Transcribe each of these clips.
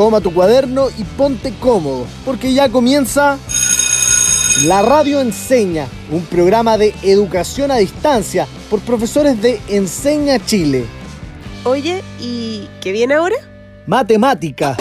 Toma tu cuaderno y ponte cómodo, porque ya comienza La Radio Enseña, un programa de educación a distancia por profesores de Enseña Chile. Oye, ¿y qué viene ahora? Matemática.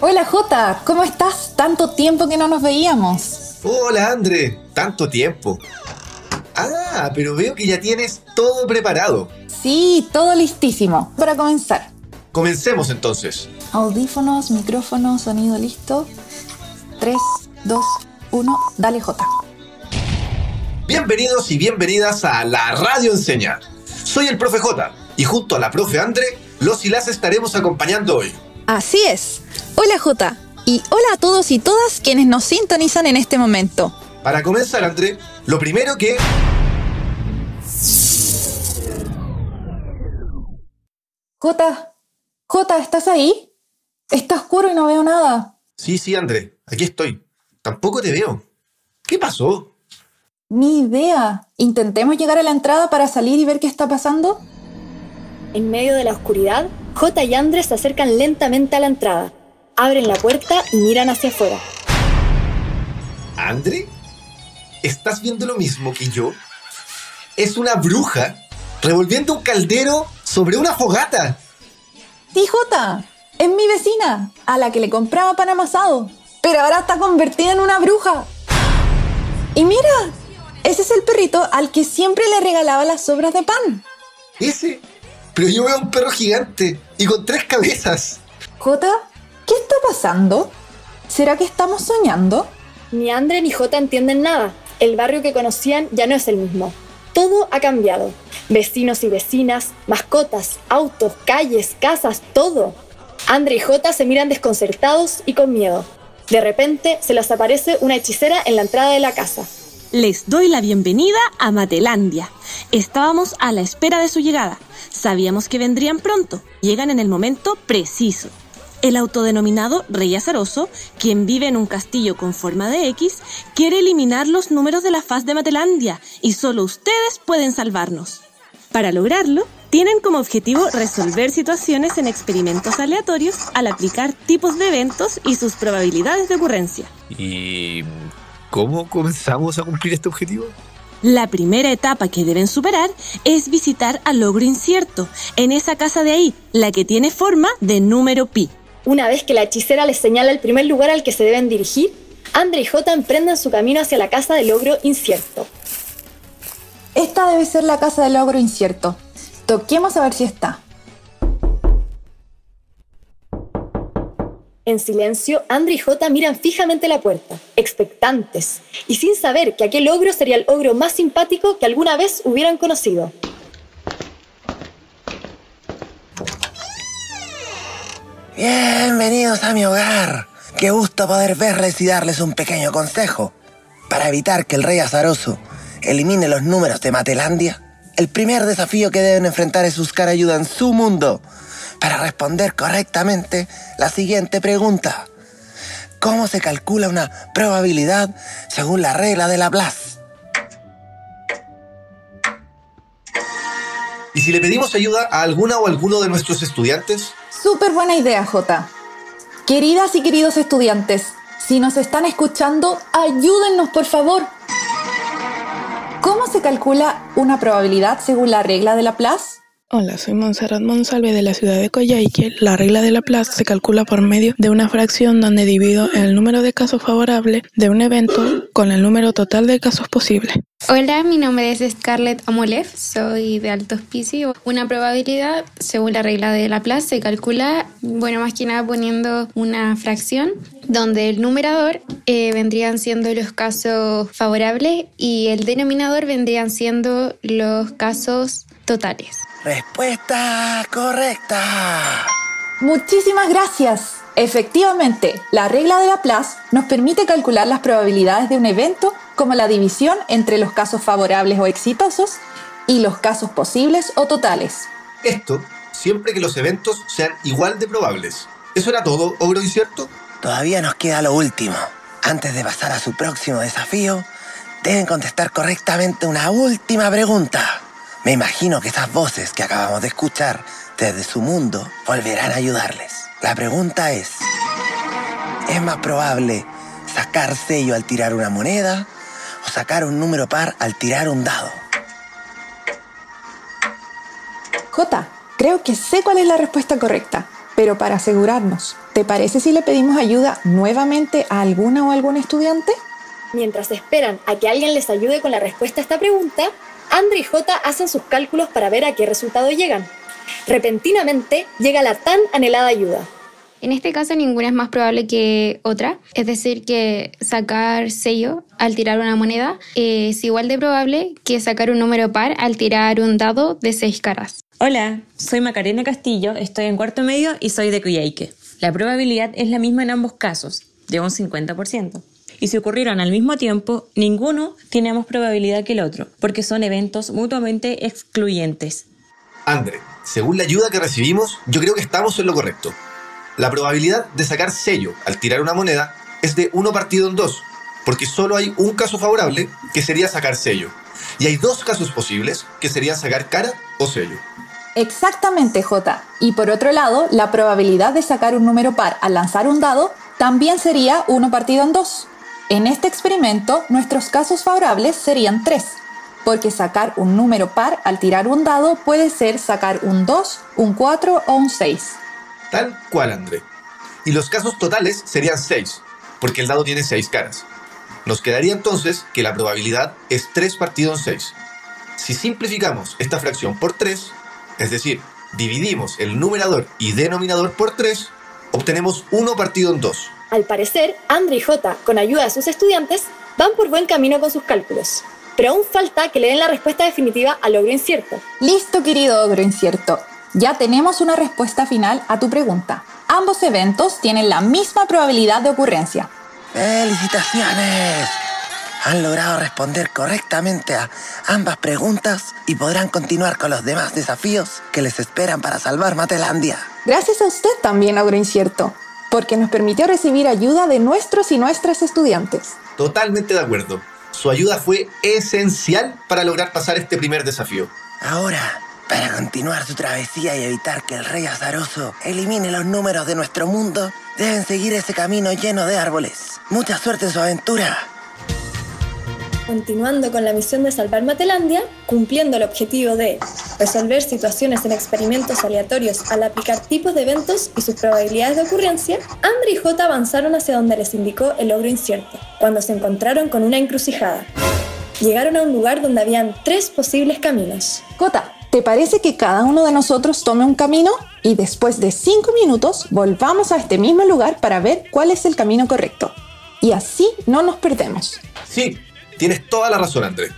Hola Jota, ¿cómo estás? Tanto tiempo que no nos veíamos. Hola André, tanto tiempo. Ah, pero veo que ya tienes todo preparado. Sí, todo listísimo. Para comenzar. Comencemos entonces. Audífonos, micrófono, sonido listo. 3, 2, 1, dale Jota. Bienvenidos y bienvenidas a La Radio Enseña. Soy el profe J y junto a la profe André, los y las estaremos acompañando hoy. Así es. Hola Jota. Y hola a todos y todas quienes nos sintonizan en este momento. Para comenzar, André, lo primero que... Jota, Jota, ¿estás ahí? Está oscuro y no veo nada. Sí, sí, André, aquí estoy. Tampoco te veo. ¿Qué pasó? Ni idea. Intentemos llegar a la entrada para salir y ver qué está pasando. En medio de la oscuridad, J y Andrés se acercan lentamente a la entrada. Abren la puerta y miran hacia afuera. ¿André? ¿Estás viendo lo mismo que yo? Es una bruja revolviendo un caldero sobre una fogata. Sí, Jota, es mi vecina, a la que le compraba pan amasado. Pero ahora está convertida en una bruja. Y mira, ese es el perrito al que siempre le regalaba las sobras de pan. ¿Ese? Pero yo veo un perro gigante y con tres cabezas. Jota, ¿qué está pasando? ¿Será que estamos soñando? Ni Andre ni J entienden nada. El barrio que conocían ya no es el mismo. Todo ha cambiado. Vecinos y vecinas, mascotas, autos, calles, casas, todo. Andre y J se miran desconcertados y con miedo. De repente se les aparece una hechicera en la entrada de la casa. Les doy la bienvenida a Matelandia. Estábamos a la espera de su llegada. Sabíamos que vendrían pronto. Llegan en el momento preciso. El autodenominado Rey Azaroso, quien vive en un castillo con forma de X, quiere eliminar los números de la faz de Matelandia y solo ustedes pueden salvarnos. Para lograrlo, tienen como objetivo resolver situaciones en experimentos aleatorios al aplicar tipos de eventos y sus probabilidades de ocurrencia. ¿Y cómo comenzamos a cumplir este objetivo? La primera etapa que deben superar es visitar al logro incierto, en esa casa de ahí, la que tiene forma de número pi. Una vez que la hechicera les señala el primer lugar al que se deben dirigir, Andre y J emprenden su camino hacia la casa del logro incierto. Esta debe ser la casa del logro incierto. Toquemos a ver si está. En silencio, Andre y J miran fijamente la puerta, expectantes, y sin saber que aquel ogro sería el ogro más simpático que alguna vez hubieran conocido. Bienvenidos a mi hogar. Qué gusto poder verles y darles un pequeño consejo. Para evitar que el rey azaroso elimine los números de Matelandia, el primer desafío que deben enfrentar es buscar ayuda en su mundo para responder correctamente la siguiente pregunta. ¿Cómo se calcula una probabilidad según la regla de Laplace? ¿Y si le pedimos ayuda a alguna o alguno de nuestros estudiantes? Súper buena idea, Jota. Queridas y queridos estudiantes, si nos están escuchando, ayúdennos por favor. ¿Cómo se calcula una probabilidad según la regla de Laplace? Hola, soy Montserrat Monsalve de la ciudad de Coyhaique. La regla de Laplace se calcula por medio de una fracción donde divido el número de casos favorables de un evento con el número total de casos posibles. Hola, mi nombre es Scarlett Amolev, soy de Alto Hospicio. Una probabilidad, según la regla de Laplace, se calcula, bueno, más que nada poniendo una fracción donde el numerador eh, vendrían siendo los casos favorables y el denominador vendrían siendo los casos totales. Respuesta correcta. Muchísimas gracias. Efectivamente, la regla de Laplace nos permite calcular las probabilidades de un evento como la división entre los casos favorables o exitosos y los casos posibles o totales. Esto siempre que los eventos sean igual de probables. ¿Eso era todo, ogro incierto? Todavía nos queda lo último. Antes de pasar a su próximo desafío, deben contestar correctamente una última pregunta. Me imagino que esas voces que acabamos de escuchar desde su mundo volverán a ayudarles. La pregunta es, ¿es más probable sacar sello al tirar una moneda o sacar un número par al tirar un dado? J, creo que sé cuál es la respuesta correcta, pero para asegurarnos, ¿te parece si le pedimos ayuda nuevamente a alguna o algún estudiante? Mientras esperan a que alguien les ayude con la respuesta a esta pregunta, Andre y J hacen sus cálculos para ver a qué resultado llegan. Repentinamente llega la tan anhelada ayuda. En este caso ninguna es más probable que otra, es decir, que sacar sello al tirar una moneda es igual de probable que sacar un número par al tirar un dado de seis caras. Hola, soy Macarena Castillo, estoy en cuarto medio y soy de Cuyaique. La probabilidad es la misma en ambos casos, de un 50%. Y si ocurrieron al mismo tiempo, ninguno tiene más probabilidad que el otro, porque son eventos mutuamente excluyentes. Andre, según la ayuda que recibimos, yo creo que estamos en lo correcto. La probabilidad de sacar sello al tirar una moneda es de 1 partido en 2, porque solo hay un caso favorable que sería sacar sello. Y hay dos casos posibles que serían sacar cara o sello. Exactamente, J. Y por otro lado, la probabilidad de sacar un número par al lanzar un dado también sería 1 partido en 2. En este experimento, nuestros casos favorables serían 3, porque sacar un número par al tirar un dado puede ser sacar un 2, un 4 o un 6. Tal cual, André. Y los casos totales serían 6, porque el dado tiene 6 caras. Nos quedaría entonces que la probabilidad es 3 partido en 6. Si simplificamos esta fracción por 3, es decir, dividimos el numerador y denominador por 3, obtenemos 1 partido en 2. Al parecer, Andre y J, con ayuda de sus estudiantes, van por buen camino con sus cálculos. Pero aún falta que le den la respuesta definitiva al ogro incierto. Listo, querido ogro incierto. Ya tenemos una respuesta final a tu pregunta. Ambos eventos tienen la misma probabilidad de ocurrencia. ¡Felicitaciones! Han logrado responder correctamente a ambas preguntas y podrán continuar con los demás desafíos que les esperan para salvar Matelandia. Gracias a usted también, Ogro Incierto, porque nos permitió recibir ayuda de nuestros y nuestras estudiantes. Totalmente de acuerdo. Su ayuda fue esencial para lograr pasar este primer desafío. Ahora, para continuar su travesía y evitar que el rey azaroso elimine los números de nuestro mundo, deben seguir ese camino lleno de árboles. Mucha suerte en su aventura. Continuando con la misión de salvar Matelandia, cumpliendo el objetivo de resolver situaciones en experimentos aleatorios al aplicar tipos de eventos y sus probabilidades de ocurrencia, Andre y J avanzaron hacia donde les indicó el logro incierto, cuando se encontraron con una encrucijada. Llegaron a un lugar donde habían tres posibles caminos. J, ¿te parece que cada uno de nosotros tome un camino y después de cinco minutos volvamos a este mismo lugar para ver cuál es el camino correcto? Y así no nos perdemos. Sí, tienes toda la razón, André.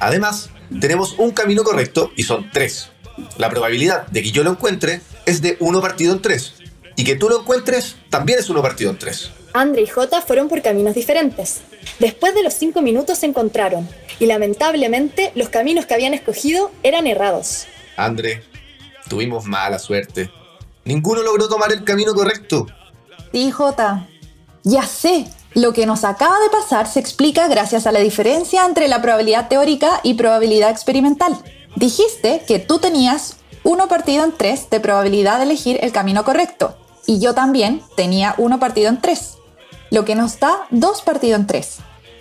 Además, tenemos un camino correcto y son tres. La probabilidad de que yo lo encuentre es de 1 partido en 3. Y que tú lo encuentres también es 1 partido en 3. Andre y J fueron por caminos diferentes. Después de los cinco minutos se encontraron, y lamentablemente los caminos que habían escogido eran errados. André, tuvimos mala suerte. Ninguno logró tomar el camino correcto. Sí, J. Ya sé, lo que nos acaba de pasar se explica gracias a la diferencia entre la probabilidad teórica y probabilidad experimental. Dijiste que tú tenías 1 partido en 3 de probabilidad de elegir el camino correcto, y yo también tenía 1 partido en 3, lo que nos da 2 partido en 3,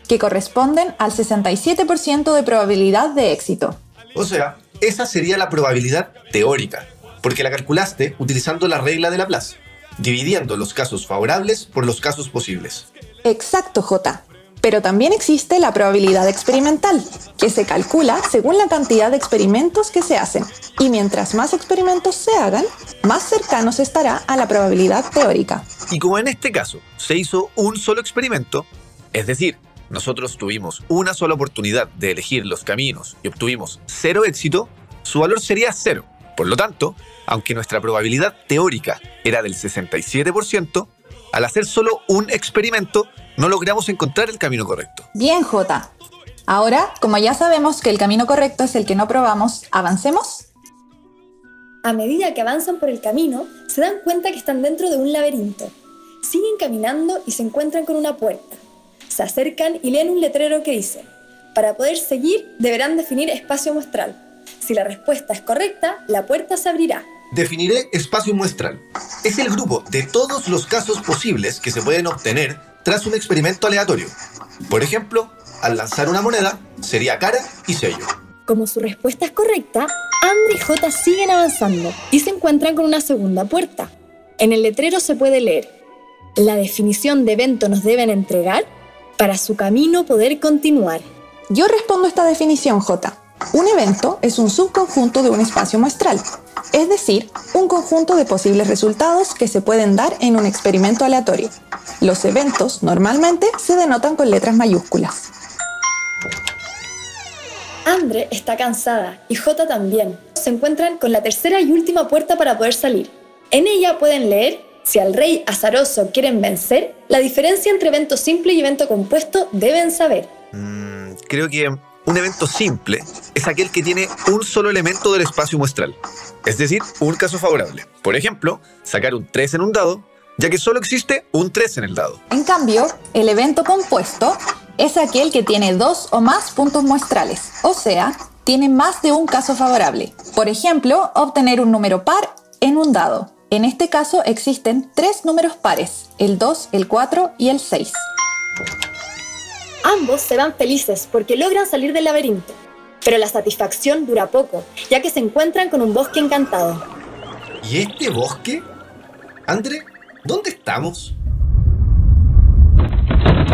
que corresponden al 67% de probabilidad de éxito. O sea, esa sería la probabilidad teórica, porque la calculaste utilizando la regla de Laplace, dividiendo los casos favorables por los casos posibles. Exacto, J. Pero también existe la probabilidad experimental, que se calcula según la cantidad de experimentos que se hacen. Y mientras más experimentos se hagan, más cercanos estará a la probabilidad teórica. Y como en este caso se hizo un solo experimento, es decir, nosotros tuvimos una sola oportunidad de elegir los caminos y obtuvimos cero éxito, su valor sería cero. Por lo tanto, aunque nuestra probabilidad teórica era del 67%, al hacer solo un experimento no logramos encontrar el camino correcto. Bien, J. Ahora, como ya sabemos que el camino correcto es el que no probamos, ¿avancemos? A medida que avanzan por el camino, se dan cuenta que están dentro de un laberinto. Siguen caminando y se encuentran con una puerta. Se acercan y leen un letrero que dice, para poder seguir deberán definir espacio muestral. Si la respuesta es correcta, la puerta se abrirá. Definiré espacio muestral. Es el grupo de todos los casos posibles que se pueden obtener tras un experimento aleatorio. Por ejemplo, al lanzar una moneda, sería cara y sello. Como su respuesta es correcta, Andre y J siguen avanzando y se encuentran con una segunda puerta. En el letrero se puede leer, la definición de evento nos deben entregar para su camino poder continuar. Yo respondo esta definición, J. Un evento es un subconjunto de un espacio muestral, es decir, un conjunto de posibles resultados que se pueden dar en un experimento aleatorio. Los eventos normalmente se denotan con letras mayúsculas. Andre está cansada y J también. Se encuentran con la tercera y última puerta para poder salir. En ella pueden leer, si al rey azaroso quieren vencer, la diferencia entre evento simple y evento compuesto deben saber. Mm, creo que un evento simple es aquel que tiene un solo elemento del espacio muestral, es decir, un caso favorable. Por ejemplo, sacar un 3 en un dado, ya que solo existe un 3 en el dado. En cambio, el evento compuesto es aquel que tiene dos o más puntos muestrales, o sea, tiene más de un caso favorable. Por ejemplo, obtener un número par en un dado. En este caso existen tres números pares, el 2, el 4 y el 6. Ambos se van felices porque logran salir del laberinto, pero la satisfacción dura poco, ya que se encuentran con un bosque encantado. ¿Y este bosque? André, ¿dónde estamos?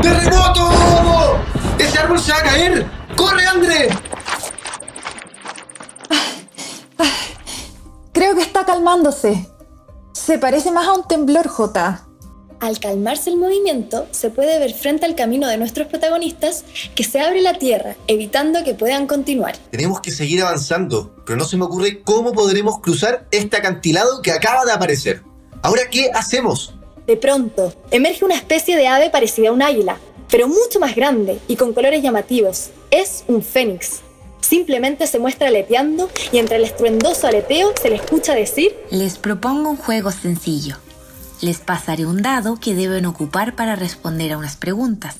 ¡Terremoto! ¡Ese árbol se va a caer! ¡Corre, André! Creo que está calmándose. Se parece más a un temblor, J. Al calmarse el movimiento, se puede ver frente al camino de nuestros protagonistas que se abre la tierra, evitando que puedan continuar. Tenemos que seguir avanzando, pero no se me ocurre cómo podremos cruzar este acantilado que acaba de aparecer. ¿Ahora qué hacemos? De pronto, emerge una especie de ave parecida a un águila, pero mucho más grande y con colores llamativos. Es un fénix. Simplemente se muestra aleteando y entre el estruendoso aleteo se le escucha decir: Les propongo un juego sencillo. Les pasaré un dado que deben ocupar para responder a unas preguntas.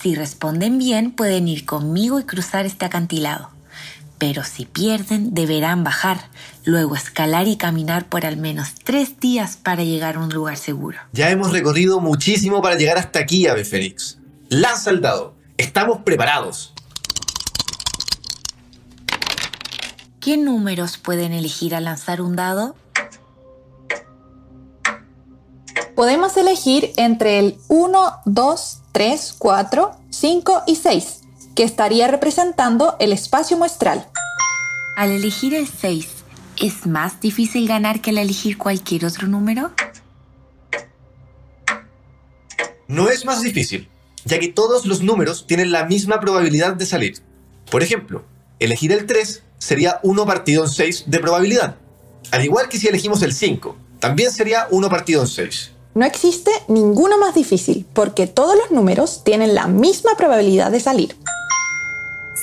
Si responden bien, pueden ir conmigo y cruzar este acantilado. Pero si pierden, deberán bajar, luego escalar y caminar por al menos tres días para llegar a un lugar seguro. Ya hemos recorrido muchísimo para llegar hasta aquí, Ave Fénix. Lanza el dado. Estamos preparados. ¿Qué números pueden elegir al lanzar un dado? Podemos elegir entre el 1, 2, 3, 4, 5 y 6, que estaría representando el espacio muestral. Al elegir el 6, ¿es más difícil ganar que al elegir cualquier otro número? No es más difícil, ya que todos los números tienen la misma probabilidad de salir. Por ejemplo, elegir el 3 sería 1 partido en 6 de probabilidad. Al igual que si elegimos el 5, también sería 1 partido en 6. No existe ninguno más difícil, porque todos los números tienen la misma probabilidad de salir.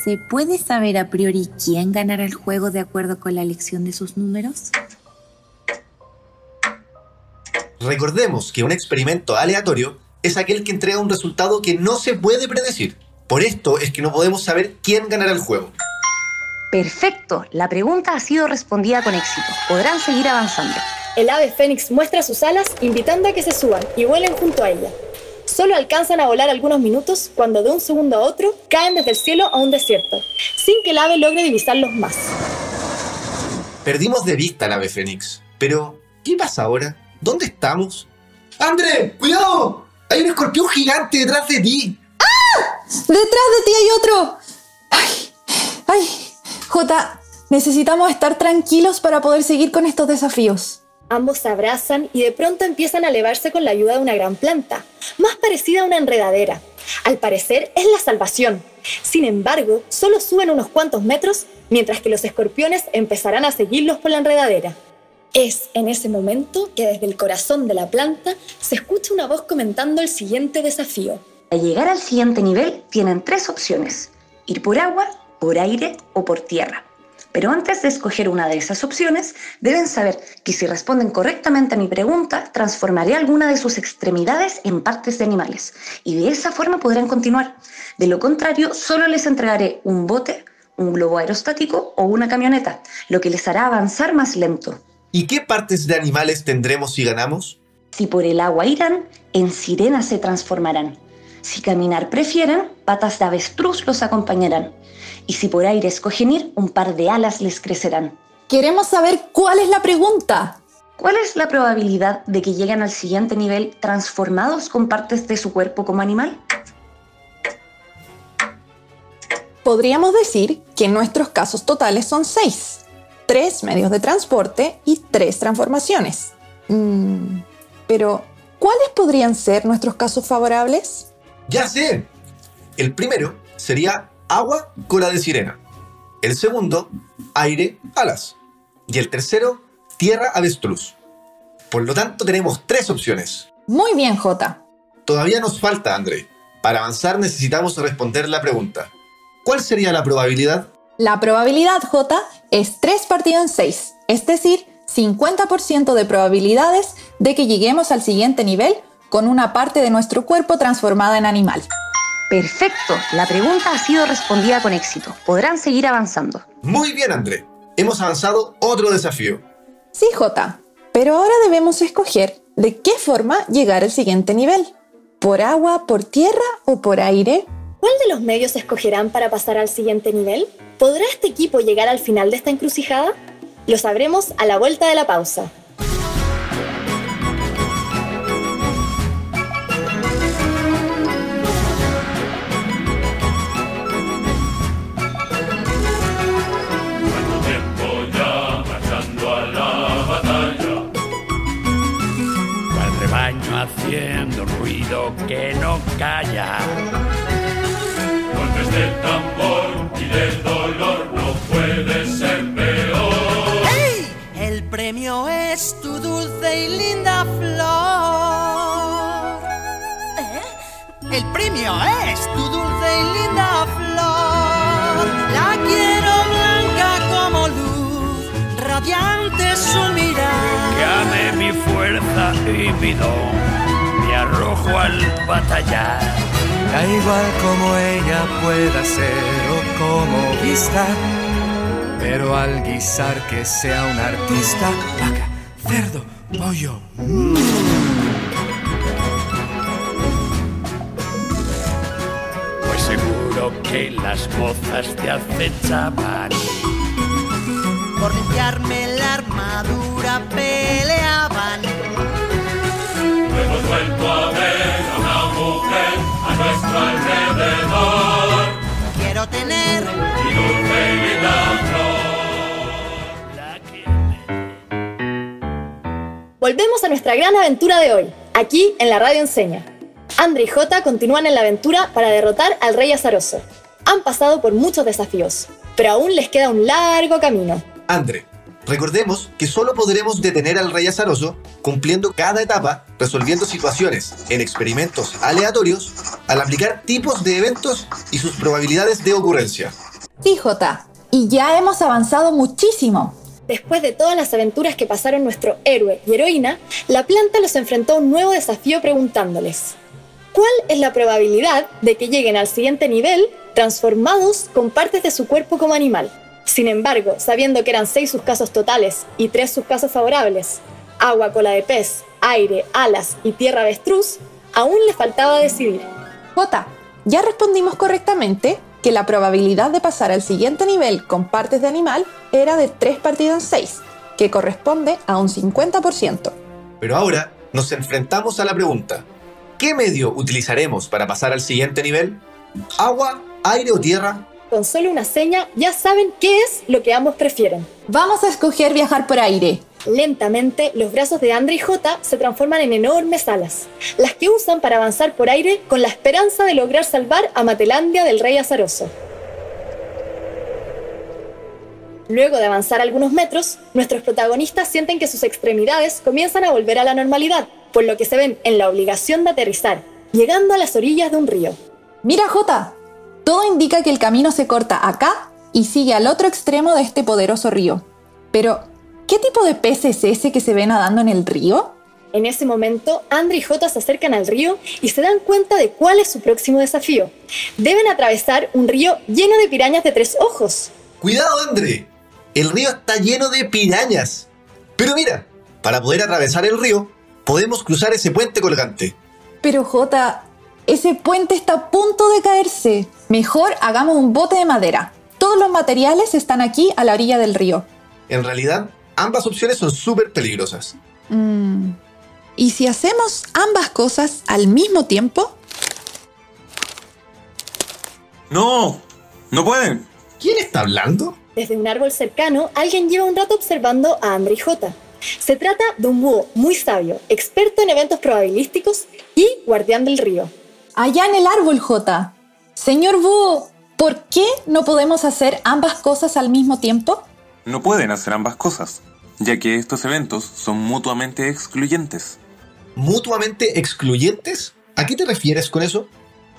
¿Se puede saber a priori quién ganará el juego de acuerdo con la elección de sus números? Recordemos que un experimento aleatorio es aquel que entrega un resultado que no se puede predecir. Por esto es que no podemos saber quién ganará el juego. Perfecto, la pregunta ha sido respondida con éxito. Podrán seguir avanzando. El ave fénix muestra sus alas invitando a que se suban y vuelen junto a ella. Solo alcanzan a volar algunos minutos cuando de un segundo a otro caen desde el cielo a un desierto, sin que el ave logre divisarlos más. Perdimos de vista al ave fénix. Pero, ¿qué pasa ahora? ¿Dónde estamos? ¡André! ¡Cuidado! ¡Hay un escorpión gigante detrás de ti! ¡Ah! ¡Detrás de ti hay otro! ¡Ay! ¡Ay! Jota, necesitamos estar tranquilos para poder seguir con estos desafíos. Ambos se abrazan y de pronto empiezan a elevarse con la ayuda de una gran planta, más parecida a una enredadera. Al parecer es la salvación. Sin embargo, solo suben unos cuantos metros, mientras que los escorpiones empezarán a seguirlos por la enredadera. Es en ese momento que desde el corazón de la planta se escucha una voz comentando el siguiente desafío. Al llegar al siguiente nivel tienen tres opciones, ir por agua, por aire o por tierra. Pero antes de escoger una de esas opciones, deben saber que si responden correctamente a mi pregunta, transformaré alguna de sus extremidades en partes de animales. Y de esa forma podrán continuar. De lo contrario, solo les entregaré un bote, un globo aerostático o una camioneta, lo que les hará avanzar más lento. ¿Y qué partes de animales tendremos si ganamos? Si por el agua irán, en sirenas se transformarán. Si caminar prefieren, patas de avestruz los acompañarán. Y si por aire escogen ir, un par de alas les crecerán. Queremos saber cuál es la pregunta. ¿Cuál es la probabilidad de que lleguen al siguiente nivel transformados con partes de su cuerpo como animal? Podríamos decir que nuestros casos totales son seis. Tres medios de transporte y tres transformaciones. Mm, pero, ¿cuáles podrían ser nuestros casos favorables? Ya sé. El primero sería agua, cola de sirena. El segundo, aire, alas. Y el tercero, tierra, avestruz. Por lo tanto, tenemos tres opciones. Muy bien, Jota. Todavía nos falta, André. Para avanzar necesitamos responder la pregunta. ¿Cuál sería la probabilidad? La probabilidad, J, es 3 partido en 6, es decir, 50% de probabilidades de que lleguemos al siguiente nivel con una parte de nuestro cuerpo transformada en animal. Perfecto, la pregunta ha sido respondida con éxito. Podrán seguir avanzando. Muy bien, André. Hemos avanzado otro desafío. Sí, J, pero ahora debemos escoger de qué forma llegar al siguiente nivel. ¿Por agua, por tierra o por aire? ¿Cuál de los medios escogerán para pasar al siguiente nivel? ¿Podrá este equipo llegar al final de esta encrucijada? Lo sabremos a la vuelta de la pausa. Haciendo ruido que no calla. Golpes del tambor y del dolor no puede ser peor. ¡Hey! El premio es tu dulce y linda flor. ¿Eh? El premio es tu dulce y linda flor. La quiero blanca como luz, radiante su mirada. Que ame mi fuerza y mi don. Arrojo al batallar. Da igual como ella pueda ser o como vista, pero al guisar que sea un artista, vaca, cerdo, pollo. Pues seguro que las mozas te acechaban. Por limpiarme la armadura peleaban. No hemos vuelto a ver a una mujer a nuestro alrededor. Quiero tener Y dulce Volvemos a nuestra gran aventura de hoy, aquí en la Radio Enseña. Andre y Jota continúan en la aventura para derrotar al rey azaroso. Han pasado por muchos desafíos, pero aún les queda un largo camino. André, recordemos que solo podremos detener al rey azaroso cumpliendo cada etapa, resolviendo situaciones en experimentos aleatorios, al aplicar tipos de eventos y sus probabilidades de ocurrencia. Sí, y ya hemos avanzado muchísimo. Después de todas las aventuras que pasaron nuestro héroe y heroína, la planta los enfrentó a un nuevo desafío preguntándoles, ¿cuál es la probabilidad de que lleguen al siguiente nivel transformados con partes de su cuerpo como animal? Sin embargo, sabiendo que eran seis sus casos totales y tres sus casos favorables, agua, cola de pez, aire, alas y tierra avestruz, aún les faltaba decidir. J, ya respondimos correctamente que la probabilidad de pasar al siguiente nivel con partes de animal era de 3 partido en 6, que corresponde a un 50%. Pero ahora nos enfrentamos a la pregunta, ¿qué medio utilizaremos para pasar al siguiente nivel? ¿Agua, aire o tierra? Con solo una seña ya saben qué es lo que ambos prefieren. Vamos a escoger viajar por aire. Lentamente, los brazos de Andre y Jota se transforman en enormes alas, las que usan para avanzar por aire con la esperanza de lograr salvar a Matelandia del rey azaroso. Luego de avanzar algunos metros, nuestros protagonistas sienten que sus extremidades comienzan a volver a la normalidad, por lo que se ven en la obligación de aterrizar, llegando a las orillas de un río. Mira, Jota, todo indica que el camino se corta acá y sigue al otro extremo de este poderoso río. Pero, ¿qué tipo de pez es ese que se ve nadando en el río? En ese momento, Andre y Jota se acercan al río y se dan cuenta de cuál es su próximo desafío. Deben atravesar un río lleno de pirañas de tres ojos. ¡Cuidado, André! El río está lleno de pirañas. Pero mira, para poder atravesar el río, podemos cruzar ese puente colgante. Pero Jota, ese puente está a punto de caerse. Mejor hagamos un bote de madera. Todos los materiales están aquí a la orilla del río. En realidad, ambas opciones son súper peligrosas. Mm. ¿Y si hacemos ambas cosas al mismo tiempo? No, no pueden. ¿Quién está hablando? Desde un árbol cercano, alguien lleva un rato observando a Andre y Jota. Se trata de un búho muy sabio, experto en eventos probabilísticos y guardián del río. Allá en el árbol, Jota. Señor búho, ¿por qué no podemos hacer ambas cosas al mismo tiempo? No pueden hacer ambas cosas, ya que estos eventos son mutuamente excluyentes. ¿Mutuamente excluyentes? ¿A qué te refieres con eso?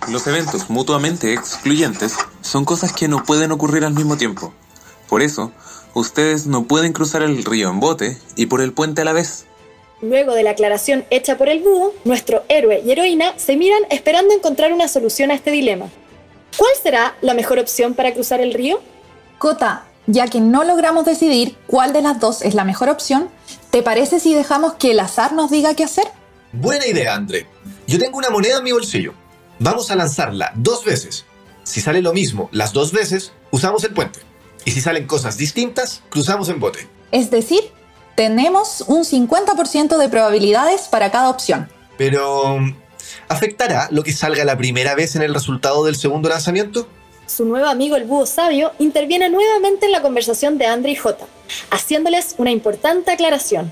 Los eventos mutuamente excluyentes son cosas que no pueden ocurrir al mismo tiempo. Por eso, ustedes no pueden cruzar el río en bote y por el puente a la vez. Luego de la aclaración hecha por el búho, nuestro héroe y heroína se miran esperando encontrar una solución a este dilema. ¿Cuál será la mejor opción para cruzar el río? Cota, ya que no logramos decidir cuál de las dos es la mejor opción, ¿te parece si dejamos que el azar nos diga qué hacer? Buena idea, André. Yo tengo una moneda en mi bolsillo. Vamos a lanzarla dos veces. Si sale lo mismo las dos veces, usamos el puente. Y si salen cosas distintas, cruzamos en bote. Es decir, tenemos un 50% de probabilidades para cada opción. Pero, ¿afectará lo que salga la primera vez en el resultado del segundo lanzamiento? Su nuevo amigo el búho sabio interviene nuevamente en la conversación de Andre y Jota, haciéndoles una importante aclaración.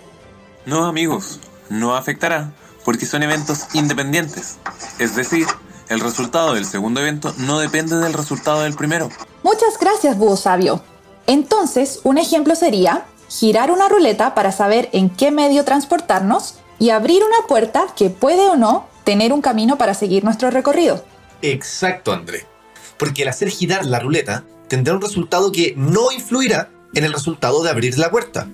No, amigos, no afectará, porque son eventos independientes. Es decir, el resultado del segundo evento no depende del resultado del primero. Muchas gracias, búho sabio. Entonces, un ejemplo sería girar una ruleta para saber en qué medio transportarnos y abrir una puerta que puede o no tener un camino para seguir nuestro recorrido. Exacto, André. Porque el hacer girar la ruleta tendrá un resultado que no influirá en el resultado de abrir la puerta.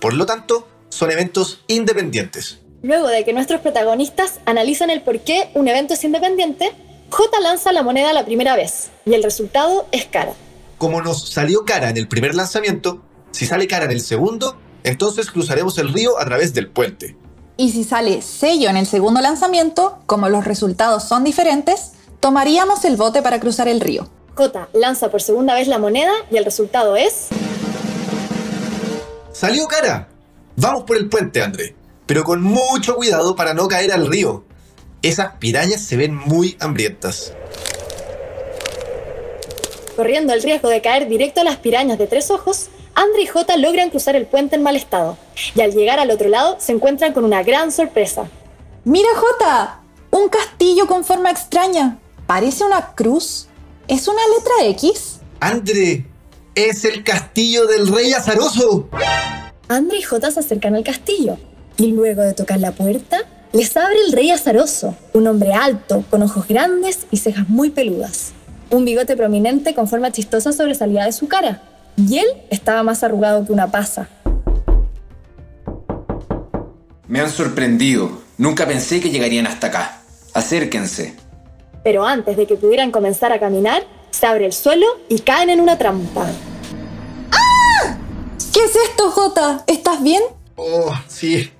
Por lo tanto, son eventos independientes. Luego de que nuestros protagonistas analizan el por qué un evento es independiente, J lanza la moneda la primera vez y el resultado es cara. Como nos salió cara en el primer lanzamiento, si sale cara en el segundo, entonces cruzaremos el río a través del puente. Y si sale sello en el segundo lanzamiento, como los resultados son diferentes, tomaríamos el bote para cruzar el río. J lanza por segunda vez la moneda y el resultado es... ¡Salió cara! Vamos por el puente, André, pero con mucho cuidado para no caer al río. Esas pirañas se ven muy hambrientas. Corriendo el riesgo de caer directo a las pirañas de tres ojos, Andre y J logran cruzar el puente en mal estado, y al llegar al otro lado se encuentran con una gran sorpresa. ¡Mira, J! Un castillo con forma extraña. Parece una cruz. ¿Es una letra X? ¡Andre! ¡Es el castillo del rey azaroso! Andre y J se acercan al castillo, y luego de tocar la puerta, les abre el rey azaroso, un hombre alto, con ojos grandes y cejas muy peludas. Un bigote prominente con forma chistosa sobresalía de su cara, y él estaba más arrugado que una pasa. Me han sorprendido. Nunca pensé que llegarían hasta acá. Acérquense. Pero antes de que pudieran comenzar a caminar, se abre el suelo y caen en una trampa. ¿Qué es esto, Jota? ¿Estás bien? Oh, sí.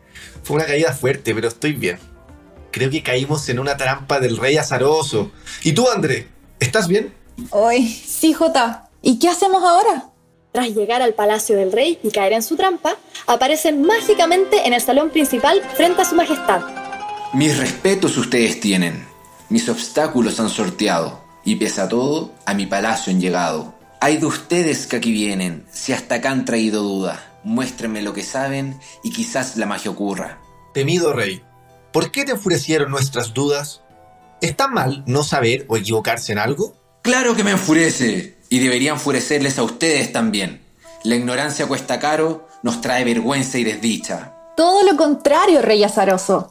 Fue una caída fuerte, pero estoy bien. Creo que caímos en una trampa del rey azaroso. ¿Y tú, André? ¿Estás bien? Ay, sí, Jota. ¿Y qué hacemos ahora? Tras llegar al palacio del rey y caer en su trampa, aparecen mágicamente en el salón principal frente a su majestad. Mis respetos ustedes tienen. Mis obstáculos han sorteado. Y pese a todo, a mi palacio han llegado. Hay de ustedes que aquí vienen, si hasta acá han traído duda. Muéstrenme lo que saben y quizás la magia ocurra. Temido rey, ¿por qué te enfurecieron nuestras dudas? ¿Está mal no saber o equivocarse en algo? Claro que me enfurece, y debería enfurecerles a ustedes también. La ignorancia cuesta caro, nos trae vergüenza y desdicha. Todo lo contrario, rey azaroso.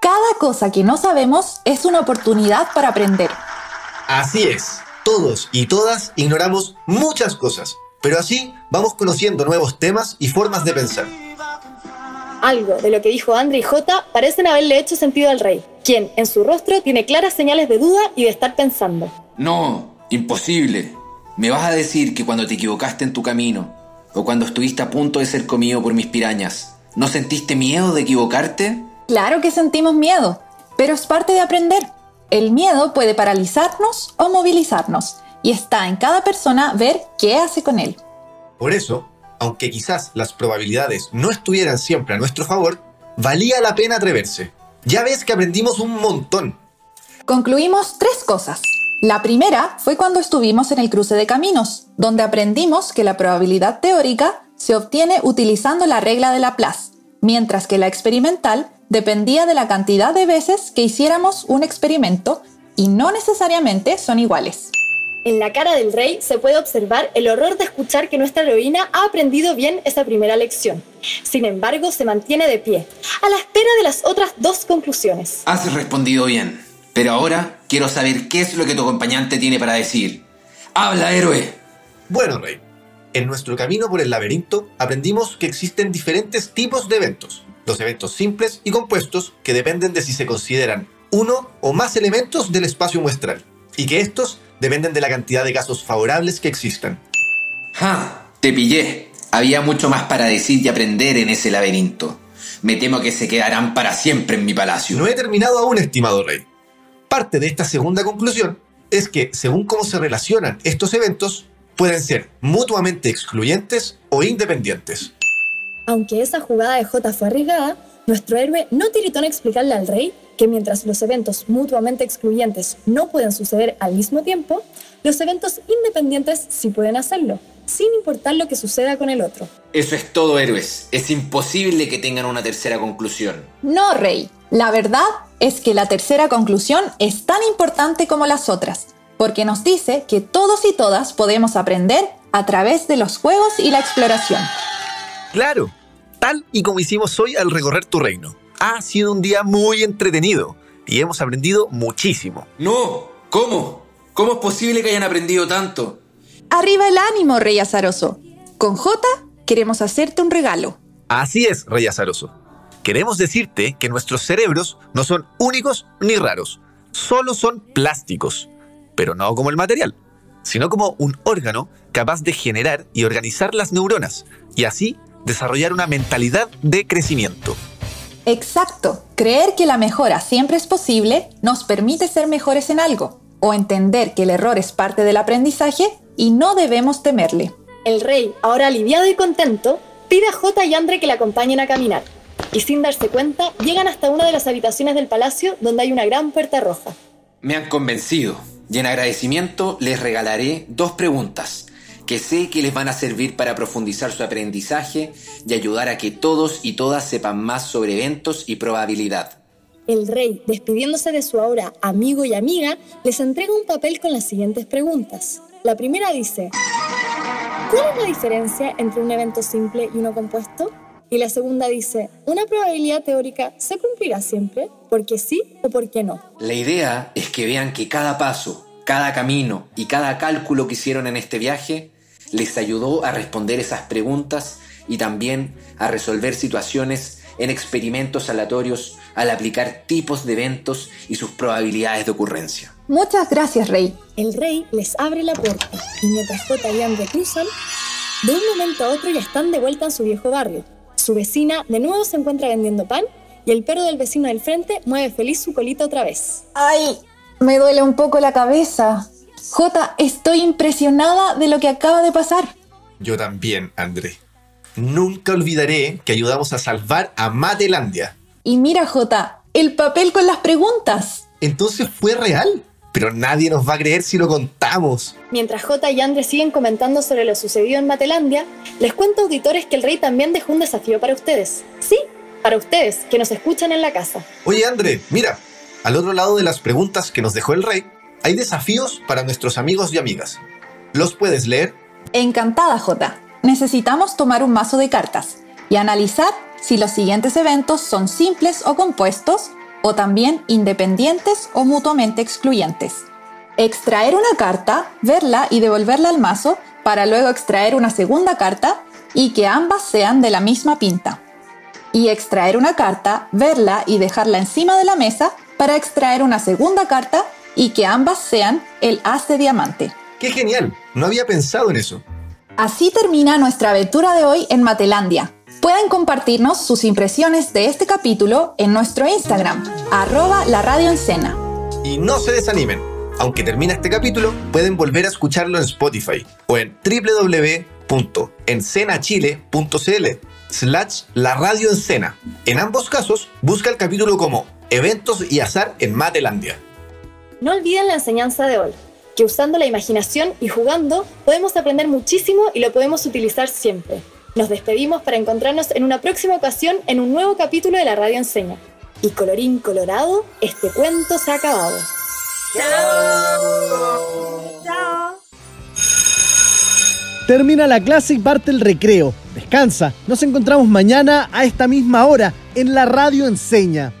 Cada cosa que no sabemos es una oportunidad para aprender. Así es. Todos y todas ignoramos muchas cosas, pero así vamos conociendo nuevos temas y formas de pensar. Algo de lo que dijo Andre y Jota parecen haberle hecho sentido al rey, quien en su rostro tiene claras señales de duda y de estar pensando. No, imposible. ¿Me vas a decir que cuando te equivocaste en tu camino, o cuando estuviste a punto de ser comido por mis pirañas, ¿no sentiste miedo de equivocarte? Claro que sentimos miedo, pero es parte de aprender. El miedo puede paralizarnos o movilizarnos, y está en cada persona ver qué hace con él. Por eso, aunque quizás las probabilidades no estuvieran siempre a nuestro favor, valía la pena atreverse. Ya ves que aprendimos un montón. Concluimos tres cosas. La primera fue cuando estuvimos en el cruce de caminos, donde aprendimos que la probabilidad teórica se obtiene utilizando la regla de Laplace, mientras que la experimental dependía de la cantidad de veces que hiciéramos un experimento y no necesariamente son iguales. En la cara del rey se puede observar el horror de escuchar que nuestra heroína ha aprendido bien esa primera lección. Sin embargo, se mantiene de pie, a la espera de las otras dos conclusiones. Has respondido bien, pero ahora quiero saber qué es lo que tu acompañante tiene para decir. ¡Habla, héroe! Bueno, Rey, en nuestro camino por el laberinto aprendimos que existen diferentes tipos de eventos. Los eventos simples y compuestos que dependen de si se consideran uno o más elementos del espacio muestral, y que estos dependen de la cantidad de casos favorables que existan. ¡Ja! Te pillé. Había mucho más para decir y aprender en ese laberinto. Me temo que se quedarán para siempre en mi palacio. No he terminado aún, estimado rey. Parte de esta segunda conclusión es que, según cómo se relacionan estos eventos, pueden ser mutuamente excluyentes o independientes. Aunque esa jugada de J fue arriesgada, nuestro héroe no tiritó en explicarle al rey que mientras los eventos mutuamente excluyentes no pueden suceder al mismo tiempo, los eventos independientes sí pueden hacerlo, sin importar lo que suceda con el otro. Eso es todo, héroes. Es imposible que tengan una tercera conclusión. No, Rey. La verdad es que la tercera conclusión es tan importante como las otras, porque nos dice que todos y todas podemos aprender a través de los juegos y la exploración. Claro, tal y como hicimos hoy al recorrer tu reino. Ha sido un día muy entretenido y hemos aprendido muchísimo. No, ¿cómo? ¿Cómo es posible que hayan aprendido tanto? Arriba el ánimo, Rey Azaroso. Con J queremos hacerte un regalo. Así es, Rey Azaroso. Queremos decirte que nuestros cerebros no son únicos ni raros, solo son plásticos, pero no como el material, sino como un órgano capaz de generar y organizar las neuronas y así desarrollar una mentalidad de crecimiento. Exacto. Creer que la mejora siempre es posible nos permite ser mejores en algo, o entender que el error es parte del aprendizaje y no debemos temerle. El rey, ahora aliviado y contento, pide a J y Andre que le acompañen a caminar. Y sin darse cuenta, llegan hasta una de las habitaciones del palacio donde hay una gran puerta roja. Me han convencido y en agradecimiento les regalaré dos preguntas que sé que les van a servir para profundizar su aprendizaje y ayudar a que todos y todas sepan más sobre eventos y probabilidad. El rey, despidiéndose de su ahora amigo y amiga, les entrega un papel con las siguientes preguntas. La primera dice, ¿cuál es la diferencia entre un evento simple y uno compuesto? Y la segunda dice, ¿una probabilidad teórica se cumplirá siempre? ¿Porque sí o porque no? La idea es que vean que cada paso, cada camino y cada cálculo que hicieron en este viaje les ayudó a responder esas preguntas y también a resolver situaciones en experimentos aleatorios al aplicar tipos de eventos y sus probabilidades de ocurrencia. Muchas gracias, Rey. El rey les abre la puerta y mientras J y Andre cruzan, de un momento a otro ya están de vuelta en su viejo barrio. Su vecina de nuevo se encuentra vendiendo pan y el perro del vecino del frente mueve feliz su colita otra vez. ¡Ay! Me duele un poco la cabeza. J, estoy impresionada de lo que acaba de pasar. Yo también, André. Nunca olvidaré que ayudamos a salvar a Matelandia. Y mira, J, el papel con las preguntas. Entonces fue real. Pero nadie nos va a creer si lo contamos. Mientras J y Andre siguen comentando sobre lo sucedido en Matelandia, les cuento auditores que el rey también dejó un desafío para ustedes. Sí, para ustedes, que nos escuchan en la casa. Oye, André, mira, al otro lado de las preguntas que nos dejó el rey, hay desafíos para nuestros amigos y amigas. ¿Los puedes leer? Encantada, J. Necesitamos tomar un mazo de cartas y analizar si los siguientes eventos son simples o compuestos o también independientes o mutuamente excluyentes. extraer una carta, verla y devolverla al mazo para luego extraer una segunda carta y que ambas sean de la misma pinta. Y extraer una carta, verla y dejarla encima de la mesa para extraer una segunda carta y que ambas sean el as de diamante. ¡Qué genial! No había pensado en eso. Así termina nuestra aventura de hoy en Matelandia. Pueden compartirnos sus impresiones de este capítulo en nuestro Instagram, arroba la radio Y no se desanimen. Aunque termine este capítulo, pueden volver a escucharlo en Spotify o en www.encenachile.cl slash la radio encena. En ambos casos, busca el capítulo como Eventos y Azar en Matelandia. No olviden la enseñanza de hoy, que usando la imaginación y jugando podemos aprender muchísimo y lo podemos utilizar siempre. Nos despedimos para encontrarnos en una próxima ocasión en un nuevo capítulo de la Radio Enseña. Y colorín colorado, este cuento se ha acabado. ¡Chao! Termina la clase y parte el recreo. Descansa. Nos encontramos mañana a esta misma hora en la Radio Enseña.